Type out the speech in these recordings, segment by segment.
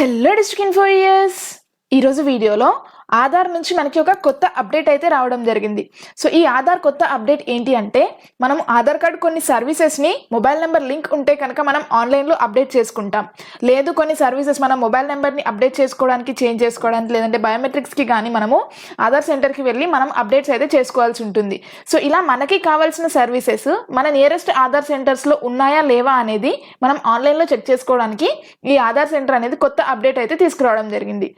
Hello district info years ఈరోజు వీడియోలో ఆధార్ నుంచి మనకి ఒక కొత్త అప్డేట్ అయితే రావడం జరిగింది. సో ఈ ఆధార్ కొత్త అప్డేట్ ఏంటి అంటే మనం ఆధార్ కార్డ్ కొన్ని సర్వీసెస్ని మొబైల్ నెంబర్ లింక్ ఉంటే కనుక మనం ఆన్లైన్లో అప్డేట్ చేసుకుంటాం. లేదు కొన్ని సర్వీసెస్ మనం మొబైల్ నెంబర్ని అప్డేట్ చేసుకోవడానికి చేంజ్ చేసుకోవడానికి లేదంటే బయోమెట్రిక్స్కి కానీ మనము ఆధార్ సెంటర్కి వెళ్ళి మనం అప్డేట్స్ అయితే చేసుకోవాల్సి ఉంటుంది. సో ఇలా మనకి కావాల్సిన సర్వీసెస్ మన నియరెస్ట్ ఆధార్ సెంటర్స్లో ఉన్నాయా లేవా అనేది మనం ఆన్లైన్లో చెక్ చేసుకోవడానికి ఈ ఆధార్ సెంటర్ అనేది కొత్త అప్డేట్ అయితే తీసుకురావడం జరిగింది.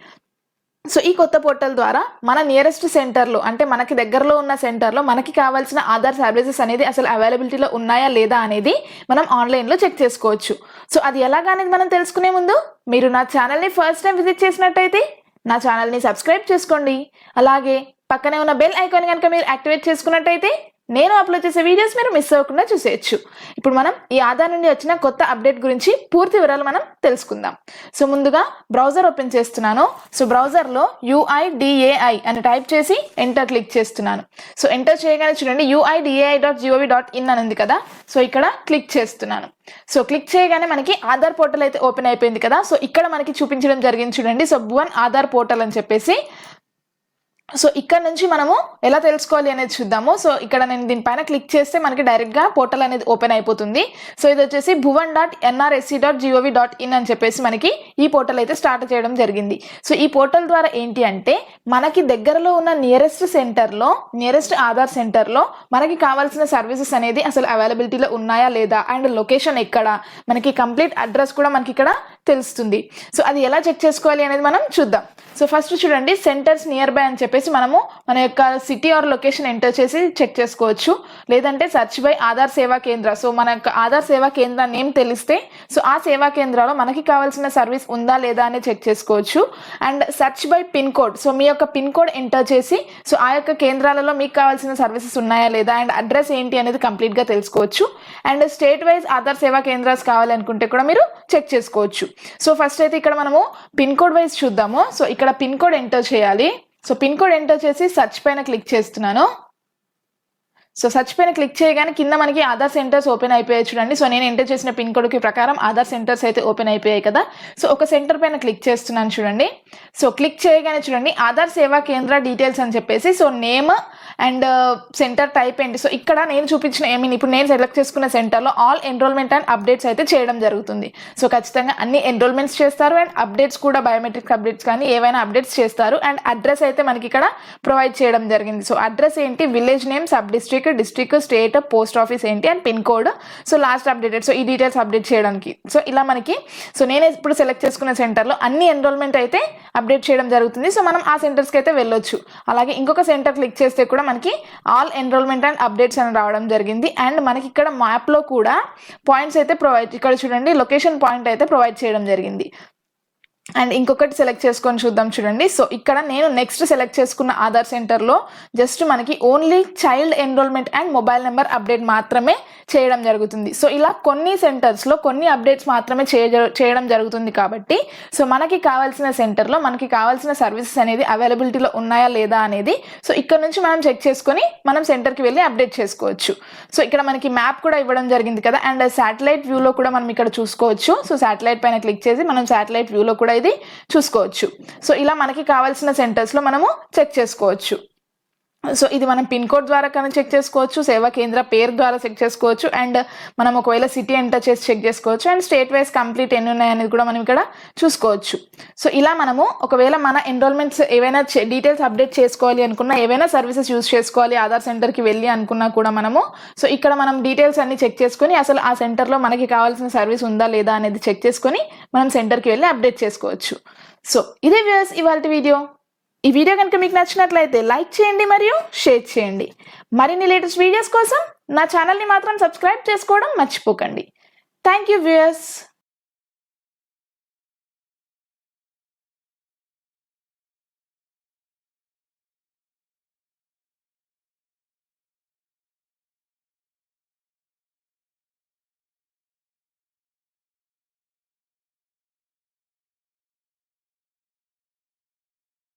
సో ఈ కొత్త పోర్టల్ ద్వారా మన నియరెస్ట్ సెంటర్లో అంటే మనకి దగ్గరలో ఉన్న సెంటర్లో మనకి కావాల్సిన ఆధార్ సర్వీసెస్ అనేది అసలు అవైలబిలిటీలో ఉన్నాయా లేదా అనేది మనం ఆన్లైన్లో చెక్ చేసుకోవచ్చు. సో అది ఎలాగా అనేది మనం తెలుసుకునే ముందు మీరు నా ఛానల్ని ఫస్ట్ టైం విజిట్ చేసినట్టయితే నా ఛానల్ని సబ్స్క్రైబ్ చేసుకోండి. అలాగే పక్కనే ఉన్న బెల్ ఐకాన్ కనుక మీరు యాక్టివేట్ చేసుకున్నట్టయితే నేను అప్లోడ్ చేసే వీడియోస్ మీరు మిస్ అవ్వకుండా చూసేయచ్చు. ఇప్పుడు మనం ఈ ఆధార్ నుండి వచ్చిన కొత్త అప్డేట్ గురించి పూర్తి వివరాలు మనం తెలుసుకుందాం. సో ముందుగా బ్రౌజర్ ఓపెన్ చేస్తున్నాను. సో బ్రౌజర్లో యూఐడిఏఐ అని టైప్ చేసి ఎంటర్ క్లిక్ చేస్తున్నాను. సో ఎంటర్ చేయగానే చూడండి UIDAI dot G O V dot in అని ఉంది కదా? సో ఇక్కడ క్లిక్ చేస్తున్నాను. సో క్లిక్ చేయగానే మనకి ఆధార్ పోర్టల్ అయితే ఓపెన్ అయిపోయింది కదా? సో ఇక్కడ మనకి చూపించడం జరిగింది చూడండి. సో భువన్ ఆధార్ పోర్టల్ అని చెప్పేసి సో ఇక్కడ నుంచి మనము ఎలా తెలుసుకోవాలి అనేది చూద్దాము. సో ఇక్కడ నేను దీనిపైన క్లిక్ చేస్తే మనకి డైరెక్ట్గా పోర్టల్ అనేది ఓపెన్ అయిపోతుంది. సో ఇది వచ్చేసి Bhuvan dot NRSC dot G O V dot in అని చెప్పేసి మనకి ఈ పోర్టల్ అయితే స్టార్ట్ చేయడం జరిగింది. సో ఈ పోర్టల్ ద్వారా ఏంటి అంటే మనకి దగ్గరలో ఉన్న నియరెస్ట్ సెంటర్లో నియరెస్ట్ ఆధార్ సెంటర్లో మనకి కావాల్సిన సర్వీసెస్ అనేది అసలు అవైలబిలిటీలో ఉన్నాయా లేదా? అండ్ లొకేషన్ ఎక్కడ? మనకి కంప్లీట్ అడ్రస్ కూడా మనకి ఇక్కడ తెలుస్తుంది. సో అది ఎలా చెక్ చేసుకోవాలి అనేది మనం చూద్దాం. సో ఫస్ట్ చూడండి సెంటర్స్ నియర్ బై అని చెప్పేసి మనము మన యొక్క సిటీ ఆర్ లొకేషన్ ఎంటర్ చేసి చెక్ చేసుకోవచ్చు. లేదంటే సెర్చ్ బై ఆధార్ సేవా కేంద్ర. సో మన యొక్క ఆధార్ సేవా కేంద్ర నేమ్ తెలిస్తే సో ఆ సేవా కేంద్రాలో మనకి కావాల్సిన సర్వీస్ ఉందా లేదా అని చెక్ చేసుకోవచ్చు. And search by pin code. So మీ యొక్క పిన్ కోడ్ ఎంటర్ చేసి సో ఆ యొక్క కేంద్రాలలో మీకు కావాల్సిన సర్వీసెస్ ఉన్నాయా లేదా అండ్ అడ్రస్ ఏంటి అనేది కంప్లీట్గా తెలుసుకోవచ్చు. అండ్ స్టేట్ వైజ్ ఆధార్ సేవా కేంద్రాస్ కావాలనుకుంటే కూడా మీరు చెక్ చేసుకోవచ్చు. సో ఫస్ట్ అయితే ఇక్కడ మనము పిన్ కోడ్ వైజ్ చూద్దాము. సో ఇక్కడ పిన్ కోడ్ ఎంటర్ చేయాలి. సో పిన్ కోడ్ ఎంటర్ చేసి సర్చ్ పైన క్లిక్ చేస్తున్నాను. సో సర్చ్ పైన క్లిక్ చేయగానే కింద మనకి ఆధార్ సెంటర్స్ ఓపెన్ అయిపోయాయి చూడండి. సో నేను ఎంటర్ చేసిన పిన్ కోడ్కి ప్రకారం ఆధార్ సెంటర్స్ అయితే ఓపెన్ అయిపోయాయి కదా. సో ఒక సెంటర్ పైన క్లిక్ చేస్తున్నాను చూడండి. సో క్లిక్ చేయగానే చూడండి ఆధార్ సేవా కేంద్ర డీటెయిల్స్ అని చెప్పేసి. So name and uh, centre type ఏంటి? సో ఇక్కడ నేను చూపించిన ఐ మీన్ ఇప్పుడు నేను సెలెక్ట్ చేసుకున్న సెంటర్లో ఆల్ ఎన్రోల్మెంట్ అండ్ అప్డేట్స్ అయితే చేయడం జరుగుతుంది. సో ఖచ్చితంగా అన్ని ఎన్రోల్మెంట్స్ చేస్తారు అండ్ అప్డేట్స్ కూడా బయోమెట్రిక్ అప్డేట్స్ కానీ ఏవైనా అప్డేట్స్ చేస్తారు అండ్ అడ్రస్ అయితే మనకి ఇక్కడ ప్రొవైడ్ చేయడం జరిగింది. సో అడ్రస్ ఏంటి? Village name sub district district state post office ఏంటి? And pin code so last updated so ఈ డీటెయిల్స్ అప్డేట్ చేయడానికి. సో ఇలా మనకి సో నేను ఇప్పుడు సెలెక్ట్ చేసుకున్న సెంటర్లో అన్ని ఎన్రోల్మెంట్ అయితే అప్డేట్ చేయడం జరుగుతుంది. సో మనం ఆ సెంటర్స్కి అయితే వెళ్ళొచ్చు. అలాగే ఇంకొక సెంటర్ క్లిక్ చేస్తే కూడా మనకి ఆల్ ఎన్రోల్మెంట్ అండ్ అప్డేట్స్ అని రావడం జరిగింది. అండ్ మనకి ఇక్కడ మ్యాప్లో కూడా పాయింట్స్ అయితే ప్రొవైడ్ ఇక్కడ చూడండి లొకేషన్ పాయింట్ అయితే ప్రొవైడ్ చేయడం జరిగింది. అండ్ ఇంకొకటి సెలెక్ట్ చేసుకొని చూద్దాం చూడండి. సో ఇక్కడ నేను నెక్స్ట్ సెలెక్ట్ చేసుకున్న ఆధార్ సెంటర్లో జస్ట్ మనకి only child enrolment and mobile number update మాత్రమే చేయడం జరుగుతుంది. సో ఇలా కొన్ని సెంటర్స్లో కొన్ని అప్డేట్స్ మాత్రమే చేయ చేయడం జరుగుతుంది కాబట్టి సో మనకి కావాల్సిన సెంటర్లో మనకి కావాల్సిన సర్వీసెస్ అనేది అవైలబిలిటీలో ఉన్నాయా లేదా అనేది సో ఇక్కడ నుంచి మనం చెక్ చేసుకొని మనం సెంటర్కి వెళ్ళి అప్డేట్ చేసుకోవచ్చు. సో ఇక్కడ మనకి మ్యాప్ కూడా ఇవ్వడం జరిగింది కదా అండ్ శాటిలైట్ వ్యూలో కూడా మనం ఇక్కడ చూసుకోవచ్చు. సో శాటిలైట్ పైన క్లిక్ చేసి మనం శాటిలైట్ వ్యూలో కూడా ఇది చూసుకోవచ్చు. సో ఇలా మనకి కావాల్సిన సెంటర్స్లో మనము చెక్ చేసుకోవచ్చు. సో ఇది మనం పిన్ కోడ్ ద్వారా కానీ చెక్ చేసుకోవచ్చు సేవా కేంద్ర పేరు ద్వారా చెక్ చేసుకోవచ్చు అండ్ మనం ఒకవేళ సిటీ ఎంటర్ చేసి చెక్ చేసుకోవచ్చు అండ్ స్టేట్ వైజ్ కంప్లీట్ ఎన్ని ఉన్నాయనేది కూడా మనం ఇక్కడ చూసుకోవచ్చు. సో ఇలా మనము ఒకవేళ మన ఎన్రోల్మెంట్స్ ఏవైనా డీటెయిల్స్ అప్డేట్ చేసుకోవాలి అనుకున్నా ఏవైనా సర్వీసెస్ యూస్ చేసుకోవాలి ఆధార్ సెంటర్కి వెళ్ళి అనుకున్నా కూడా మనము సో ఇక్కడ మనం డీటెయిల్స్ అన్ని చెక్ చేసుకొని అసలు ఆ సెంటర్లో మనకి కావాల్సిన సర్వీస్ ఉందా లేదా అనేది చెక్ చేసుకొని మనం సెంటర్కి వెళ్ళి అప్డేట్ చేసుకోవచ్చు. సో ఇదే వ్యూస్ ఇవాళ వీడియో ఈ వీడియో కనుక మీకు నచ్చినట్లయితే లైక్ చేయండి మరియు షేర్ చేయండి. మరిన్ని లేటెస్ట్ వీడియోస్ కోసం నా ఛానల్ని మాత్రం సబ్స్క్రైబ్ చేసుకోవడం మర్చిపోకండి. Thank you viewers.